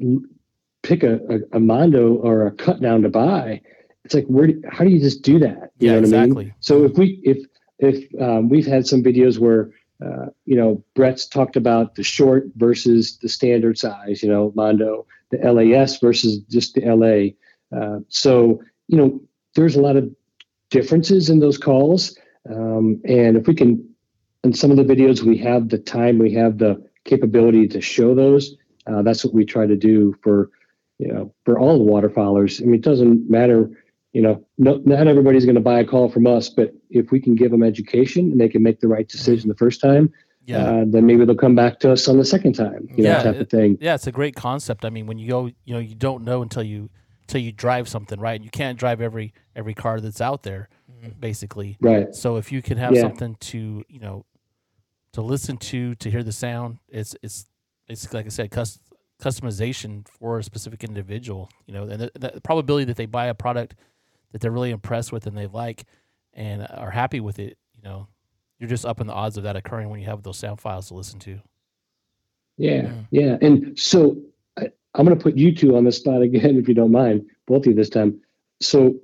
pick a, a, a mondo or a cut down to buy, it's like where do, how do you just do that? You Yeah, know what I exactly. mean? So if we if if um, we've had some videos where uh, you know Brett's talked about the short versus the standard size, you know, mondo, the LAS versus just the LA. Uh, so you know, there's a lot of differences in those calls, um, and if we can in some of the videos we have the time we have the capability to show those. Uh, that's what we try to do for you know for all the waterfowlers. I mean it doesn't matter you know no, not everybody's going to buy a call from us but if we can give them education and they can make the right decision the first time yeah. uh, then maybe they'll come back to us on the second time you know Yeah, type of thing yeah, it's a great concept. I mean, when you go, you know, you don't know until you until you drive something, right? You can't drive every every car that's out there, basically. right So if you can have Yeah. something to, you know, to listen to, to hear the sound, it's it's it's like I said, cus- customization for a specific individual. You know, and the, the probability that they buy a product that they're really impressed with and they like and are happy with it, you know, you're just upping the odds of that occurring when you have those sound files to listen to. Yeah, yeah. And so I, I'm going to put you two on the spot again, if you don't mind, both of you this time. So,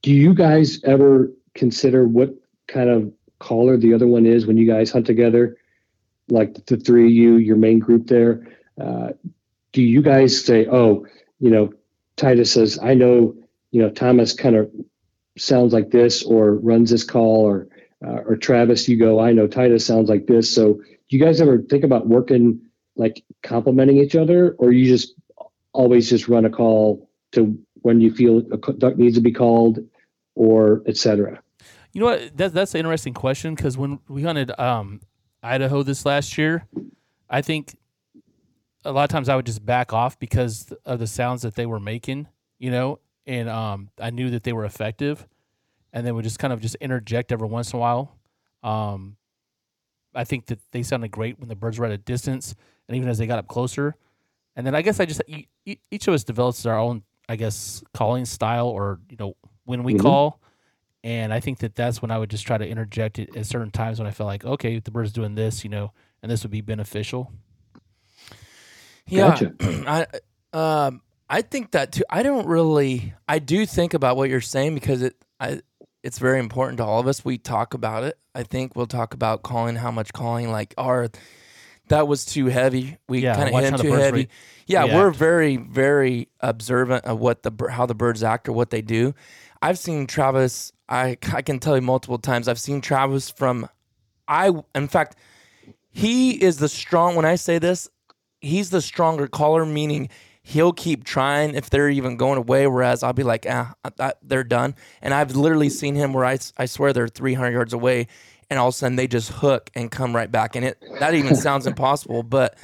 do you guys ever consider what kind of caller the other one is when you guys hunt together? Like the three of you, your main group there. Uh, do you guys say, oh, you know, Titus says, I know, you know, Thomas kind of sounds like this or runs this call, or uh, or Travis, you go, I know Titus sounds like this. So, do you guys ever think about working? like complimenting each other or you just always just run a call to when you feel a duck needs to be called or etc You know what? That, that's an interesting question because when we hunted um, Idaho this last year, I think a lot of times I would just back off because of the sounds that they were making, you know, and um, I knew that they were effective. and then would just kind of just interject every once in a while. Um, I think that they sounded great when the birds were at a distance, and even as they got up closer. And then I guess I just each of us develops our own, I guess, calling style, or you know, when we Mhm. call. And I think that that's when I would just try to interject it at certain times when I felt like, okay, the bird's doing this, you know, and this would be beneficial. Yeah, Gotcha. I um I think that too. I don't really. I do think about what you're saying because it I it's very important to all of us. We talk about it. I think we'll talk about calling, how much calling, like our that was too heavy. We Yeah, kind of hit how him the too heavy. re- yeah, react. we're very very observant of what the how the birds act or what they do. I've seen Travis. I I can tell you multiple times. I've seen Travis from. I in fact, he is the strong. When I say this, he's the stronger caller, meaning he'll keep trying if they're even going away. Whereas I'll be like, ah, I- I- they're done. And I've literally seen him where I, I swear they're 300 yards away, and all of a sudden they just hook and come right back. And it that even sounds impossible, but.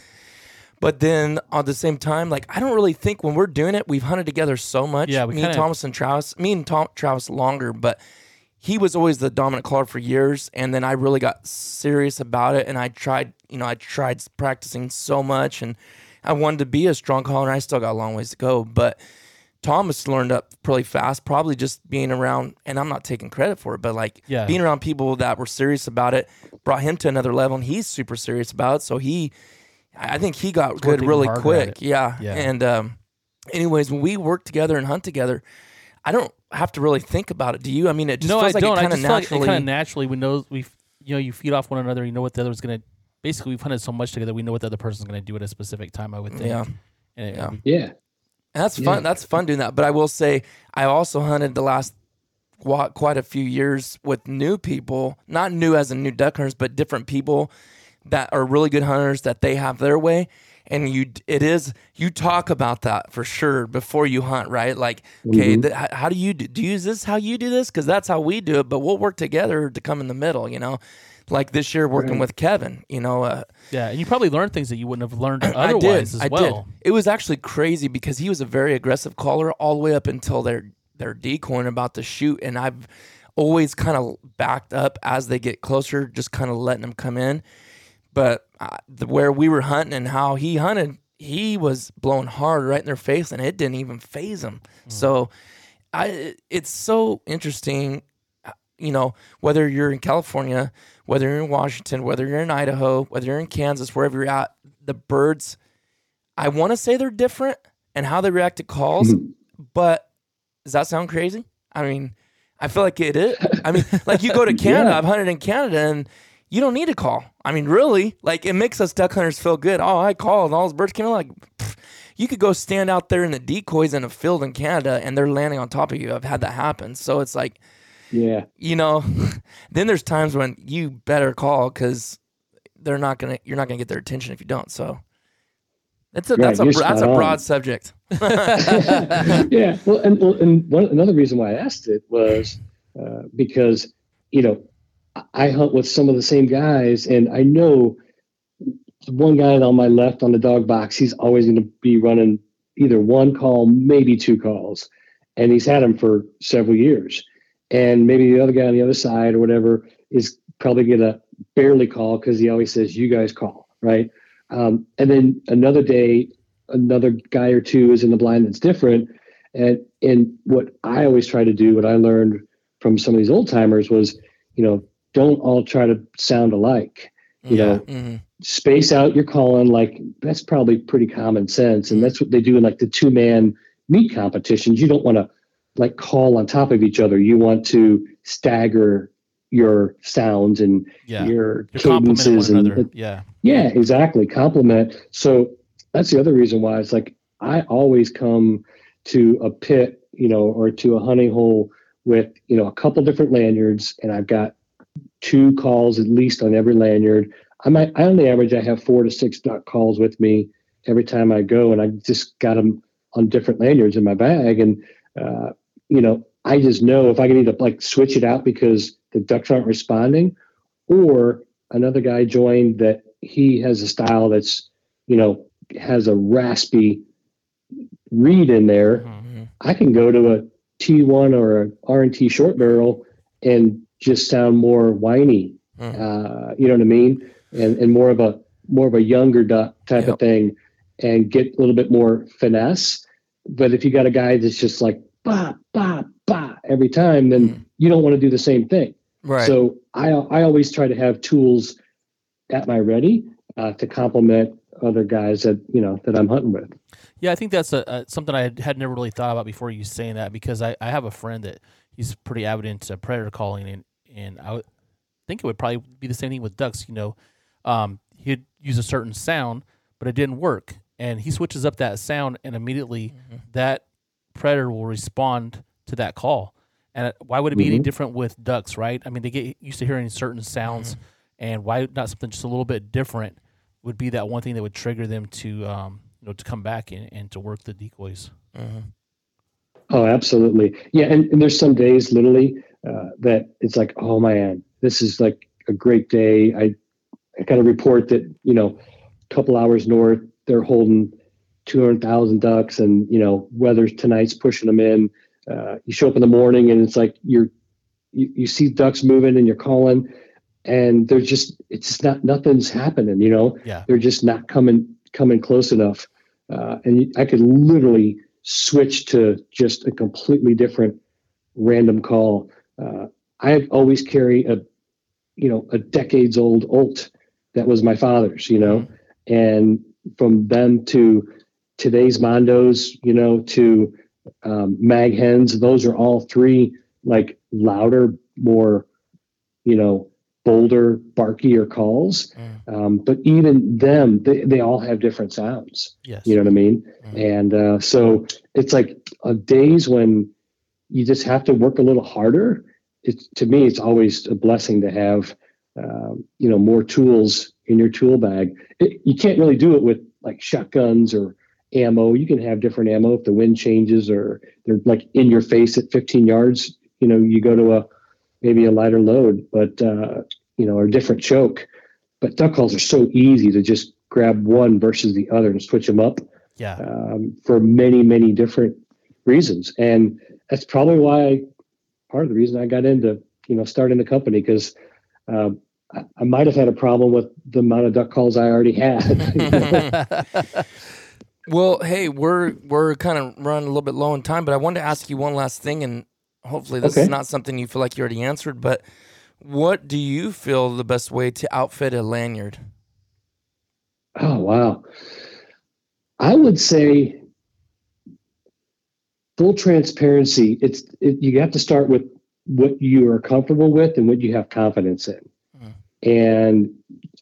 But then at the same time, like I don't really think when we're doing it, we've hunted together so much. Yeah, we me and kinda- Thomas and Travis, me and Tom, Travis longer, but he was always the dominant caller for years and then i really got serious about it and i tried you know i tried practicing so much and i wanted to be a strong caller and i still got a long ways to go but thomas learned up pretty fast probably just being around and i'm not taking credit for it but like Yeah. being around people that were serious about it brought him to another level and he's super serious about it so he i think he got good really quick yeah. Yeah. and um anyways when we work together and hunt together I don't have to really think about it. Do you? I mean, it just no, feels I like don't. it kind of like naturally. it kind of naturally we know we, you know, you feed off one another. You know what the other was gonna. Basically, we've hunted so much together. We know what the other person's gonna do at a specific time. I would think. Yeah. And it- Yeah. Yeah. And that's Yeah. fun. That's fun doing that. But I will say, I also hunted the last wa- quite a few years with new people, not new as in new duck hunters, but different people that are really good hunters that they have their way. And you, it is you talk about that for sure before you hunt, right? Like, okay, Mhm. th- how, how do you do? Do you is this how you do this? Because that's how we do it. But we'll work together to come in the middle. You know, like this year working Right. with Kevin. You know, uh, yeah, and you probably learned things that you wouldn't have learned I otherwise did. as I well. did. It was actually crazy because he was a very aggressive caller all the way up until they're they're decoying about to shoot, and I've always kind of backed up as they get closer, just kind of letting them come in. But uh, the, where we were hunting and how he hunted, he was blowing hard right in their face, and it didn't even phase him. So, I it's so interesting. uh, You know, whether you're in California, whether you're in Washington, whether you're in Idaho, whether you're in Kansas, wherever you're at, the birds, I want to say they're different and how they react to calls, Mhm. but does that sound crazy? I mean, I feel like it is. I mean, like you go to Canada, Yeah. I've hunted in Canada and you don't need to call. I mean, really, like it makes us duck hunters feel good. Oh, I called and all those birds came in. Like, you could go stand out there in the decoys in a field in Canada and they're landing on top of you. I've had that happen. So it's like, Yeah. you know, then there's times when you better call because they're not gonna, you're not gonna get their attention if you don't. So that's a Right, that's a that's a spot on. broad subject. yeah. Well, and, and one, another reason why I asked it was uh, because, you know, I- hunt with some of the same guys, and I know one guy on my left on the dog box, he's always going to be running either one call, maybe two calls, and he's had them for several years. And maybe the other guy on the other side or whatever is probably going to barely call because he always says, "You guys call," right? Um, and then another day, another guy or two is in the blind that's different. And and what I always try to do, what I learned from some of these old timers was, you know, don't all try to sound alike. You know, Mhm. space out your calling like that's probably pretty common sense and that's what they do in like the two man meet competitions you don't want to like call on top of each other you want to stagger your sounds and Yeah, your you're cadences and another. yeah, yeah exactly compliment so that's the other reason why it's like i always come to a pit you know or to a hunting hole with you know a couple different lanyards and i've got two calls at least on every lanyard. I might i only average i have four to six duck calls with me every time i go and i just got them on different lanyards in my bag. And uh, you know i just know if i can either like switch it out because the ducks aren't responding or another guy joined that he has a style that's you know has a raspy reed in there. Mhm. i can go to a t1 or a r&t short barrel and just sound more whiny. Mhm. Uh, you know what I mean? And and more of a more of a younger duck type Yep. of thing, and get a little bit more finesse. But if you got a guy that's just like ba ba ba every time, then Mhm. you don't want to do the same thing. Right. So I I always try to have tools at my ready uh, to complement other guys that you know that I'm hunting with. Yeah, I think that's a, a something I had, had never really thought about before you saying that because I, I have a friend that he's pretty avid into predator calling and and I would think it would probably be the same thing with ducks. You know, um, he'd use a certain sound, but it didn't work, and he switches up that sound, and immediately that predator will respond to that call. And why would it be any Mhm. different with ducks, right? I mean, they get used to hearing certain sounds, and why not something just a little bit different would be that one thing that would trigger them to, um, you know, to come back and, and to work the decoys. Mhm. Oh, absolutely. Yeah, and, and there's some days literally uh, that it's like, oh man, this is like a great day. I I got a report that you know, a couple hours north, they're holding two hundred thousand ducks, and you know, weather tonight's pushing them in. Uh, you show up in the morning, and it's like you're you, you see ducks moving, and you're calling, and they're just it's just not nothing's happening. You know, Yeah. they're just not coming coming close enough. Uh, and I could literally switch to just a completely different random call. Uh, I always carry a, you know, a decades old Olt that was my father's, you know, and from them to today's Mondos, you know, to um, mag hens, those are all three like louder, more, you know, bolder, barkier calls. Um, but even them, they, they all have different sounds. Yes. You know what I mean? Mhm. And uh, so it's like on days when you just have to work a little harder. It's to me, it's always a blessing to have, um, you know, more tools in your tool bag. It, you can't really do it with like shotguns or ammo. You can have different ammo if the wind changes or they're like in your face at 15 yards. You know, you go to a maybe a lighter load, but uh, you know, or a different choke. But duck calls are so easy to just grab one versus the other and switch them up Yeah. um, for many, many different reasons. And that's probably why part of the reason I got into, you know, starting the company because um, I, I might have had a problem with the amount of duck calls I already had. Well, hey, we're we're kind of running a little bit low in time, but I wanted to ask you one last thing, and hopefully this is not something you feel like you already answered. But what do you feel the best way to outfit a lanyard? oh, wow. I would say full transparency. It's it, you have to start with what you are comfortable with and what you have confidence in. Mm. And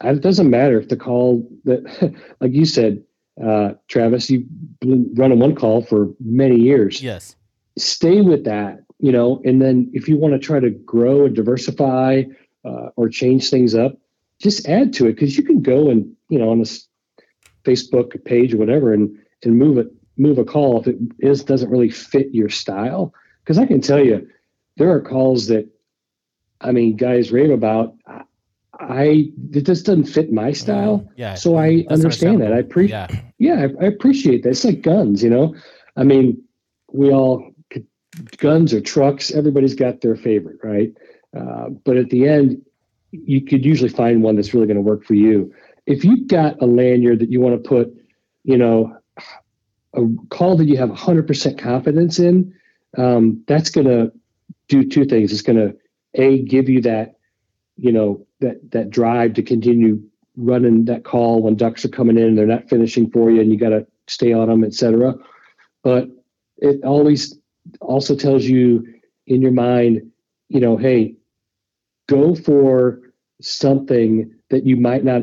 it doesn't matter if the call that, like you said, uh, Travis, you've been running one call for many years. yes. Stay with that, you know, and then if you want to try to grow and diversify uh, or change things up, just add to it because you can go and you know on this Facebook page or whatever and and move it move a call if it is doesn't really fit your style. Because I can tell you, there are calls that I mean guys rave about. I, I it just doesn't fit my style. Yeah. So I understand that. I appreciate Yeah. yeah, I, I appreciate that. It's like guns, you know. I mean, we all guns or trucks. Everybody's got their favorite, right? Uh, but at the end, you could usually find one that's really going to work for you. If you've got a lanyard that you want to put, you know, a call that you have 100% confidence in, um, that's going to do two things. It's going to a give you that, you know, that that drive to continue running that call when ducks are coming in and they're not finishing for you and you got to stay on them, etc. But it always also tells you in your mind, you know, hey, go for something that you might not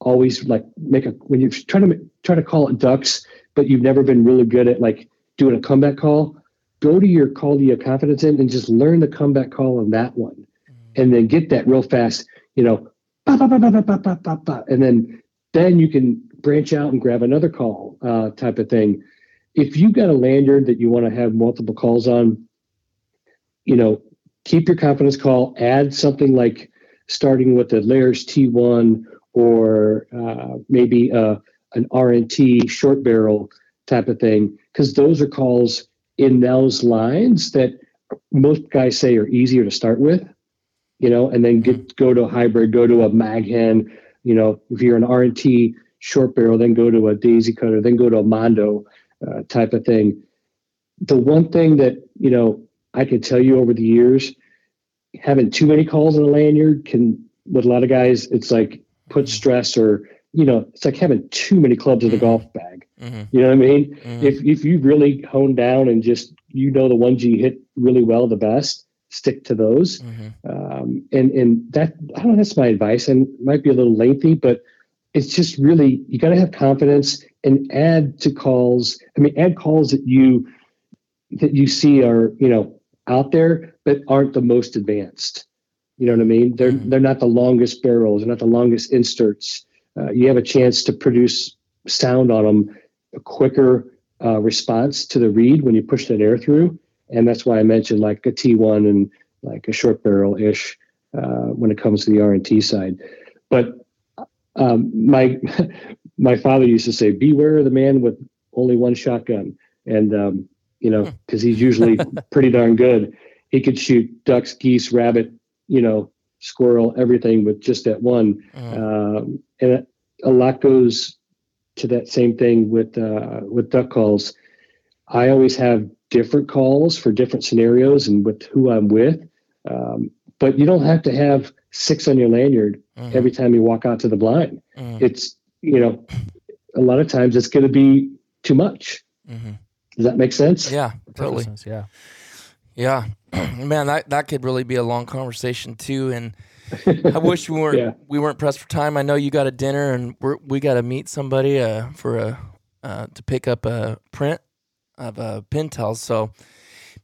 always like make a when you're trying to try to call it ducks, but you've never been really good at like doing a comeback call. Go to your call that you have confidence in and just learn the comeback call on that one, and then get that real fast. You know, ba, ba, ba, ba, ba, ba, ba, ba, ba, and then then you can branch out and grab another call uh, type of thing. If you've got a lanyard that you want to have multiple calls on, you know, keep your confidence call. Add something like starting with the Lares T1 or uh, maybe uh, an R&T short barrel type of thing, because those are calls in those lines that most guys say are easier to start with, you know, and then get go to a hybrid, go to a mag hen, you know, if you're an R&T short barrel, then go to a daisy cutter, then go to a Mondo uh, type of thing. The one thing that, you know, I can tell you over the years, having too many calls in a lanyard can, with a lot of guys, it's like put stress or, you know, it's like having too many clubs in the golf bag. Mm-hmm. You know what I mean? Mhm. If if you really hone down and just you know the ones you hit really well the best, stick to those. Mm-hmm. Um, and and that I don't know. That's my advice, and it might be a little lengthy, but it's just really you got to have confidence and add to calls. I mean, add calls that you that you see are you know out there but aren't the most advanced. You know what I mean? They're Mhm. they're not the longest barrels, they're not the longest inserts. Uh, you have a chance to produce sound on them, a quicker uh, response to the reed when you push that air through, and that's why I mentioned like a T1 and like a short barrel ish uh, when it comes to the R and T side. But um, my my father used to say, "Beware the man with only one shotgun," and um, you know because he's usually pretty darn good. He could shoot ducks, geese, rabbit, you know, squirrel, everything with just that one. Mhm. Um, and a lot goes to that same thing with uh, with duck calls. I always have different calls for different scenarios and with who I'm with. Um, but you don't have to have six on your lanyard Mhm. every time you walk out to the blind. Mhm. It's you know, a lot of times it's going to be too much. Mm-hmm. Does that make sense? Yeah, totally. sense, Yeah. Yeah, man, that that could really be a long conversation too. And I wish we weren't Yeah. we weren't pressed for time. I know you got a dinner, and we're, we got to meet somebody uh, for a uh, to pick up a print of uh, Pintails. So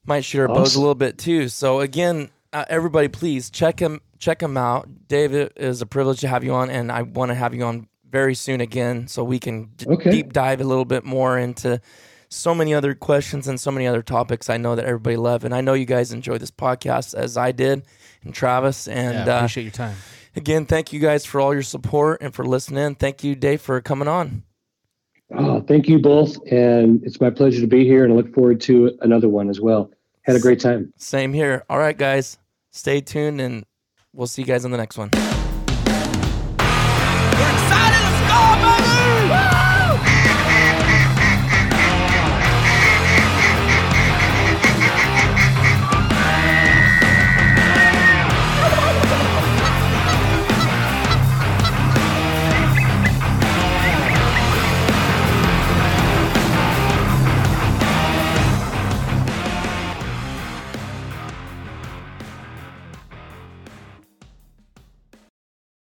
might shoot our bows a little bit too. So again, uh, everybody, please check him check him out. Dave, it is a privilege to have you on, and I want to have you on very soon again, so we can d- Okay. deep dive a little bit more into so many other questions and so many other topics I know that everybody love. And I know you guys enjoy this podcast as I did and Travis. And yeah, uh, appreciate your time. again, thank you guys for all your support and for listening. Thank you, Dave, for coming on. Oh, thank you both, and it's my pleasure to be here, and I look forward to another one as well. Had a great time. Same here. All right, guys, stay tuned and we'll see you guys on the next one.